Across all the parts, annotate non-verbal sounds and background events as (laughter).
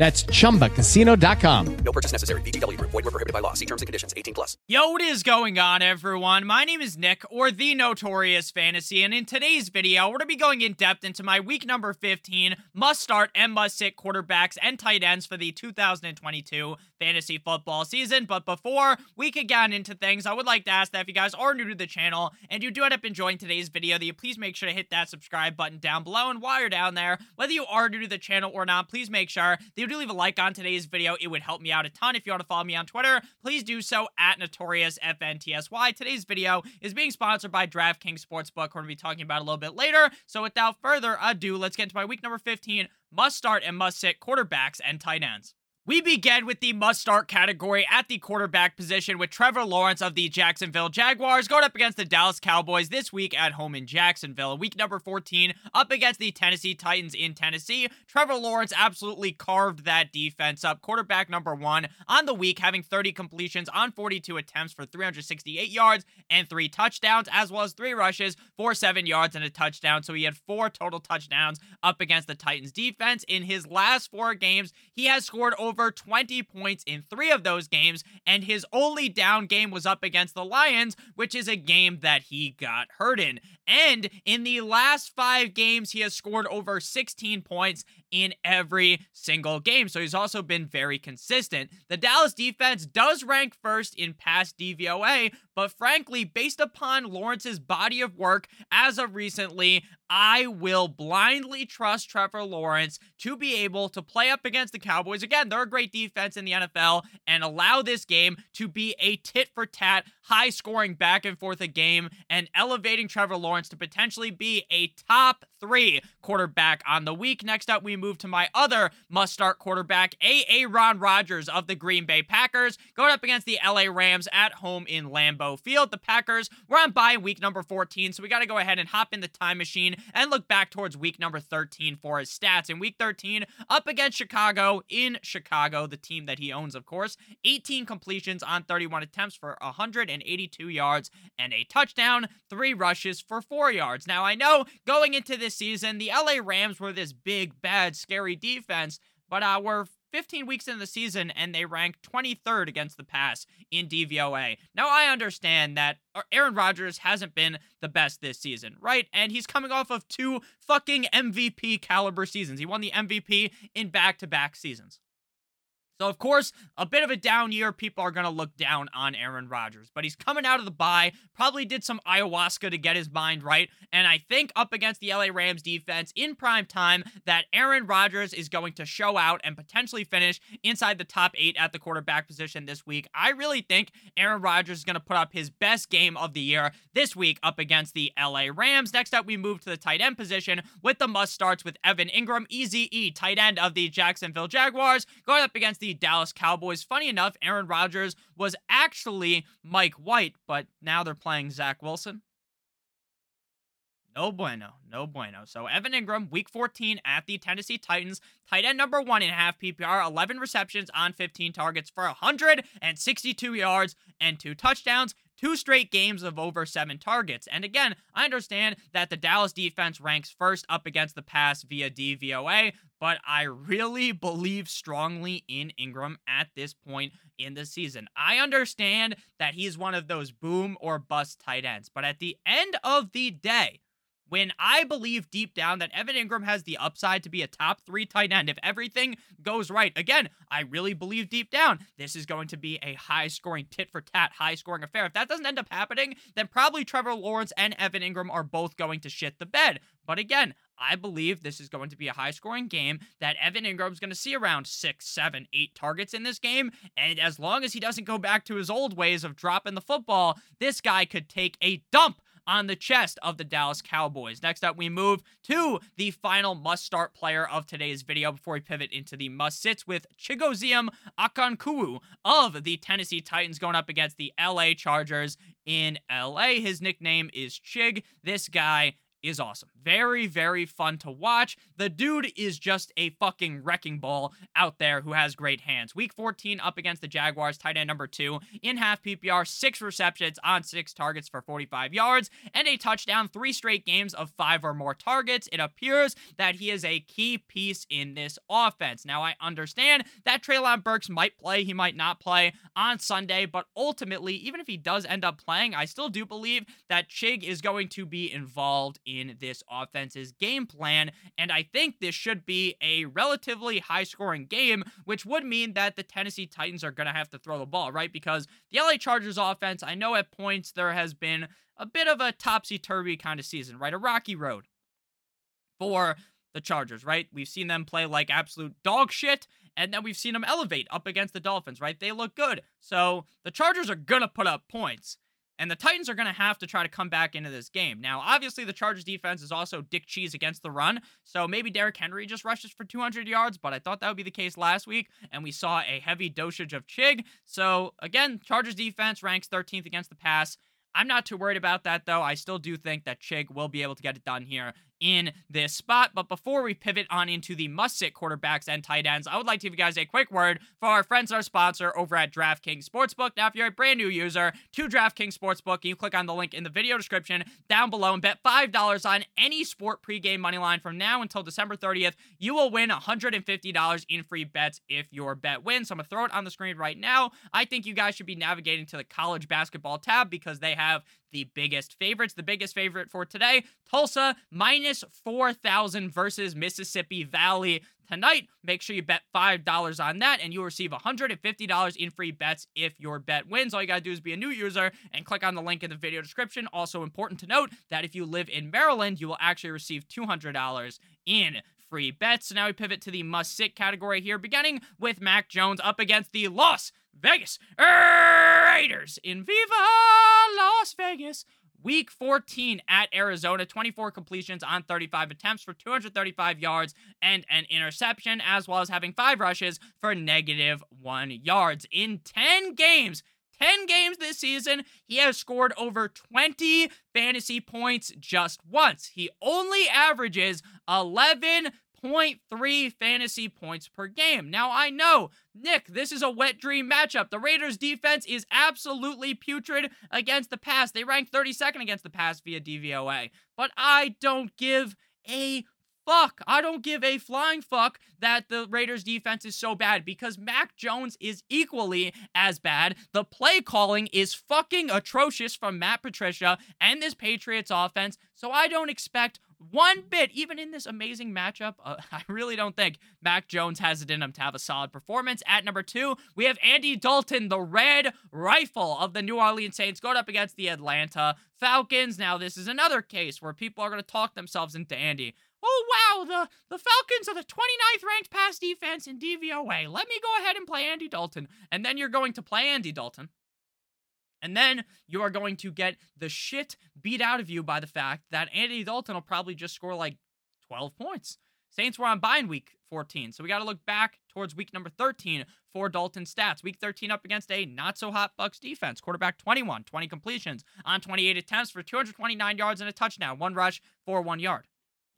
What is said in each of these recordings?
That's chumbacasino.com. No purchase necessary. VGW Group. Void were prohibited by law. See terms and conditions. 18 plus. Yo, what is going on, everyone? My name is Nick, or the Notorious Fantasy, and in today's video, we're gonna be going in depth into my week number 15 must start and must sit quarterbacks and tight ends for the 2022 fantasy football season. But before we could get into things, I would like to ask that if you guys are new to the channel and you do end up enjoying today's video, that you please make sure to hit that subscribe button down below. And while you're down there, whether you are new to the channel or not, please make sure that you do leave a like on today's video. It would help me out a ton. If you want to follow me on Twitter, please do so at NotoriousFNTSY. Today's video is being sponsored by DraftKings Sportsbook. We're going to be talking about a little bit later. So without further ado, let's get into my week number 15 must start and must sit quarterbacks and tight ends. We begin with the must start category at the quarterback position with Trevor Lawrence of the Jacksonville Jaguars going up against the Dallas Cowboys this week at home in Jacksonville. Week number 14 up against the Tennessee Titans in Tennessee. Trevor Lawrence absolutely carved that defense up. Quarterback number one on the week, having 30 completions on 42 attempts for 368 yards and three touchdowns, as well as three rushes for seven yards and a touchdown. So he had four total touchdowns up against the Titans defense. In his last four games, he has scored over over 20 points in three of those games, and his only down game was up against the Lions, which is a game that he got hurt in. And in the last five games, he has scored over 16 points in every single game. So he's also been very consistent. The Dallas defense does rank first in pass DVOA, but frankly, based upon Lawrence's body of work as of recently, I will blindly trust Trevor Lawrence to be able to play up against the Cowboys. Again, they're a great defense in the NFL and allow this game to be a tit for tat, high scoring back and forth a game and elevating Trevor Lawrence to potentially be a top three quarterback on the week. Next up, we move to my other must start quarterback, A.A. Ron Rodgers of the Green Bay Packers, going up against the LA Rams at home in Lambeau Field. The Packers were on bye week number 14, so we got to go ahead and hop in the time machine and look back towards week number 13 for his stats. In week 13, up against Chicago in Chicago, the team that he owns, of course, 18 completions on 31 attempts for 182 yards and a touchdown, three rushes for four yards. Now, I know going into this season, the LA Rams were this big, bad, scary defense, but uh, we're 15 weeks into the season and they rank 23rd against the pass in DVOA. Now, I understand that Aaron Rodgers hasn't been the best this season, right? And he's coming off of two fucking MVP caliber seasons. He won the MVP in back to back seasons. So, of course, a bit of a down year. People are going to look down on Aaron Rodgers, but he's coming out of the bye. Probably did some ayahuasca to get his mind right. And I think up against the LA Rams defense in prime time, that Aaron Rodgers is going to show out and potentially finish inside the top eight at the quarterback position this week. I really think Aaron Rodgers is going to put up his best game of the year this week up against the LA Rams. Next up, we move to the tight end position with the must starts with Evan Engram, Easy E, tight end of the Jacksonville Jaguars, going up against the Dallas Cowboys. Funny enough, Aaron Rodgers was actually Mike White, but now they're playing Zach Wilson. No bueno, no bueno. So Evan Engram, week 14 at the Tennessee Titans, tight end number one in half PPR, 11 receptions on 15 targets for 162 yards and two touchdowns two straight games of over seven targets. And again, I understand that the Dallas defense ranks first up against the pass via DVOA, but I really believe strongly in Engram at this point in the season. I understand that he's one of those boom or bust tight ends, but at the end of the day, when I believe deep down that Evan Engram has the upside to be a top three tight end if everything goes right. Again, I really believe deep down this is going to be a high scoring tit for tat, high scoring affair. If that doesn't end up happening, then probably Trevor Lawrence and Evan Engram are both going to shit the bed. But again, I believe this is going to be a high scoring game that Evan Engram's going to see around six, seven, eight targets in this game. And as long as he doesn't go back to his old ways of dropping the football, this guy could take a dump on the chest of the Dallas Cowboys. Next up, we move to the final must start player of today's video before we pivot into the must sits with Chigoziem Okonkwo of the Tennessee Titans going up against the LA Chargers in LA. His nickname is Chig. This guy is awesome. Very, very fun to watch. The dude is just a fucking wrecking ball out there who has great hands. Week 14 up against the Jaguars, tight end number two in half PPR, six receptions on six targets for 45 yards and a touchdown, three straight games of five or more targets. It appears that he is a key piece in this offense. Now, I understand that Treylon Burks might play, he might not play on Sunday, but ultimately, even if he does end up playing, I still do believe that Chig is going to be involved in this offense's game plan. And I think this should be a relatively high scoring game, which would mean that the Tennessee Titans are going to have to throw the ball, right? Because the LA Chargers offense, I know at points there has been a bit of a topsy turvy kind of season, right? A rocky road for the Chargers, right? We've seen them play like absolute dog shit, and then we've seen them elevate up against the Dolphins, right? They look good. So the Chargers are going to put up points. And the Titans are going to have to try to come back into this game. Now, obviously, the Chargers defense is also dick cheese against the run. So maybe Derrick Henry just rushes for 200 yards, but I thought that would be the case last week. And we saw a heavy dosage of Chig. So again, Chargers defense ranks 13th against the pass. I'm not too worried about that, though. I still do think that Chig will be able to get it done here in this spot. But before we pivot on into the must sit quarterbacks and tight ends, I would like to give you guys a quick word for our friends our sponsor over at DraftKings Sportsbook. Now, if you're a brand new user to DraftKings Sportsbook, you click on the link in the video description down below and bet $5 on any sport pregame money line from now until December 30th. You will win $150 in free bets if your bet wins. So I'm going to throw it on the screen right now. I think you guys should be navigating to the college basketball tab because they have the biggest favorites. The biggest favorite for today, Tulsa minus 4,000 versus Mississippi Valley tonight. Make sure you bet $5 on that and you'll receive $150 in free bets if your bet wins. All you got to do is be a new user and click on the link in the video description. Also important to note that if you live in Maryland, you will actually receive $200 in free bets. So now we pivot to the must sit category here, beginning with Mac Jones up against the Las Vegas Raiders in Viva Las Vegas. Week 14 at Arizona, 24 completions on 35 attempts for 235 yards and an interception, as well as having five rushes for negative one yards. In 10 games, 10 games this season, he has scored over 20 fantasy points just once. He only averages 11 0.3 fantasy points per game. Now, I know, Nick, this is a wet dream matchup. The Raiders' defense is absolutely putrid against the pass. They rank 32nd against the pass via DVOA. But I don't give a fuck. I don't give a flying fuck that the Raiders defense is so bad because Mac Jones is equally as bad. The play calling is fucking atrocious from Matt Patricia and this Patriots offense. So I don't expect one bit, even in this amazing matchup. Uh, (laughs) I really don't think Mac Jones has it in him to have a solid performance. At number two, we have Andy Dalton, the red rifle of the New Orleans Saints, going up against the Atlanta Falcons. Now, this is another case where people are going to talk themselves into Andy. Oh, wow, the, the Falcons are the 29th ranked pass defense in DVOA. Let me go ahead and play Andy Dalton. And then you're going to play Andy Dalton. And then you are going to get the shit beat out of you by the fact that Andy Dalton will probably just score like 12 points. Saints were on bye in week 14, so we got to look back towards week number 13 for Dalton stats. Week 13 up against a not so hot Bucs defense. Quarterback 21, 20 completions on 28 attempts for 229 yards and a touchdown, one rush for one yard.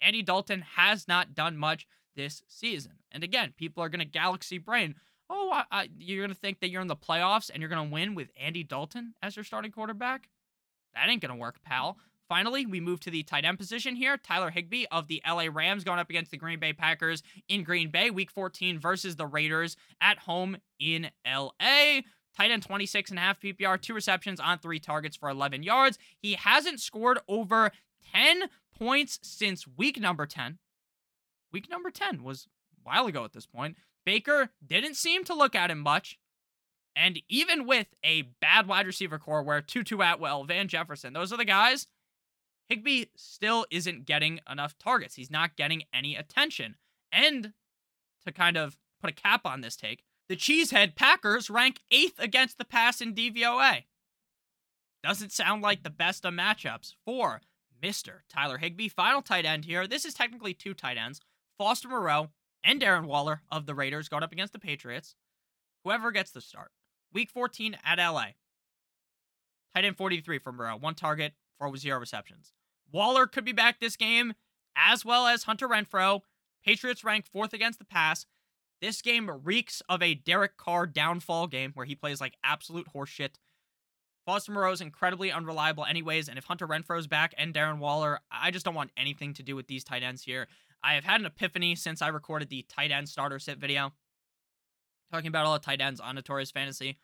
Andy Dalton has not done much this season. And again, people are going to galaxy brain oh, I, I, you're going to think that you're in the playoffs and you're going to win with Andy Dalton as your starting quarterback? That ain't going to work, pal. Finally, we move to the tight end position here. Tyler Higbee of the LA Rams going up against the Green Bay Packers in Green Bay, week 14 versus the Raiders at home in LA. Tight end 26 and a half PPR, two receptions on three targets for 11 yards. He hasn't scored over 10 points since week number 10. Week number 10 was a while ago at this point. Baker didn't seem to look at him much. And even with a bad wide receiver corps where Tutu Atwell, Van Jefferson, those are the guys, Higbee still isn't getting enough targets. He's not getting any attention. And to kind of put a cap on this take, the Cheesehead Packers rank eighth against the pass in DVOA. Doesn't sound like the best of matchups for Mr. Tyler Higbee. Final tight end here. This is technically two tight ends Foster Moreau and Darren Waller of the Raiders going up against the Patriots. Whoever gets the start. Week 14 at LA. Tight end 43 for Moreau. One target, four zero receptions. Waller could be back this game, as well as Hunter Renfrow. Patriots rank fourth against the pass. This game reeks of a Derek Carr downfall game where he plays like absolute horseshit. Foster is incredibly unreliable, anyways. And if Hunter Renfrow's back and Darren Waller, I just don't want anything to do with these tight ends here. I have had an epiphany since I recorded the tight end starter sit video, talking about all the tight ends on Notorious Fantasy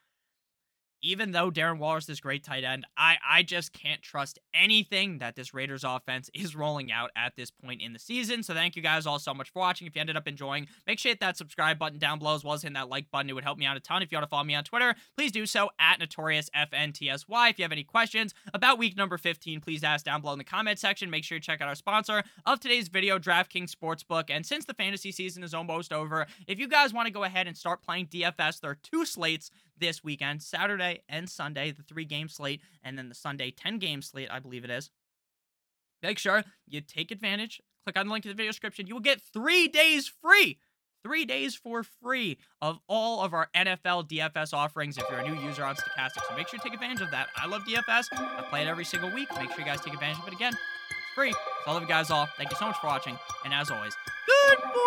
even though Darren Waller's this great tight end, I, I just can't trust anything that this Raiders offense (laughs) is rolling out at this point in the season. So thank you guys all so much for watching. If you ended up enjoying, make sure you hit that subscribe button down below as well as hitting that like button. It would help me out a ton. If you want to follow me on Twitter, please do so at NotoriousFNTSY. If you have any questions about week number 15, please ask down below in the comment section. Make sure you check out our sponsor of today's video, DraftKings Sportsbook. And since the fantasy season is almost over, if you guys want to go ahead and start playing DFS, there are two slates this weekend, Saturday and Sunday, the three game slate, and then the Sunday 10 game slate, I believe it is. Make sure you take advantage. Click on the link in the video description. You will get three days free. Three days for free of all of our NFL DFS offerings if you're a new user on Stokastic. So make sure you take advantage of that. I love DFS. I play it every single week. Make sure you guys take advantage of it again. It's free. So I love you guys all. Thank you so much for watching. And as always, good.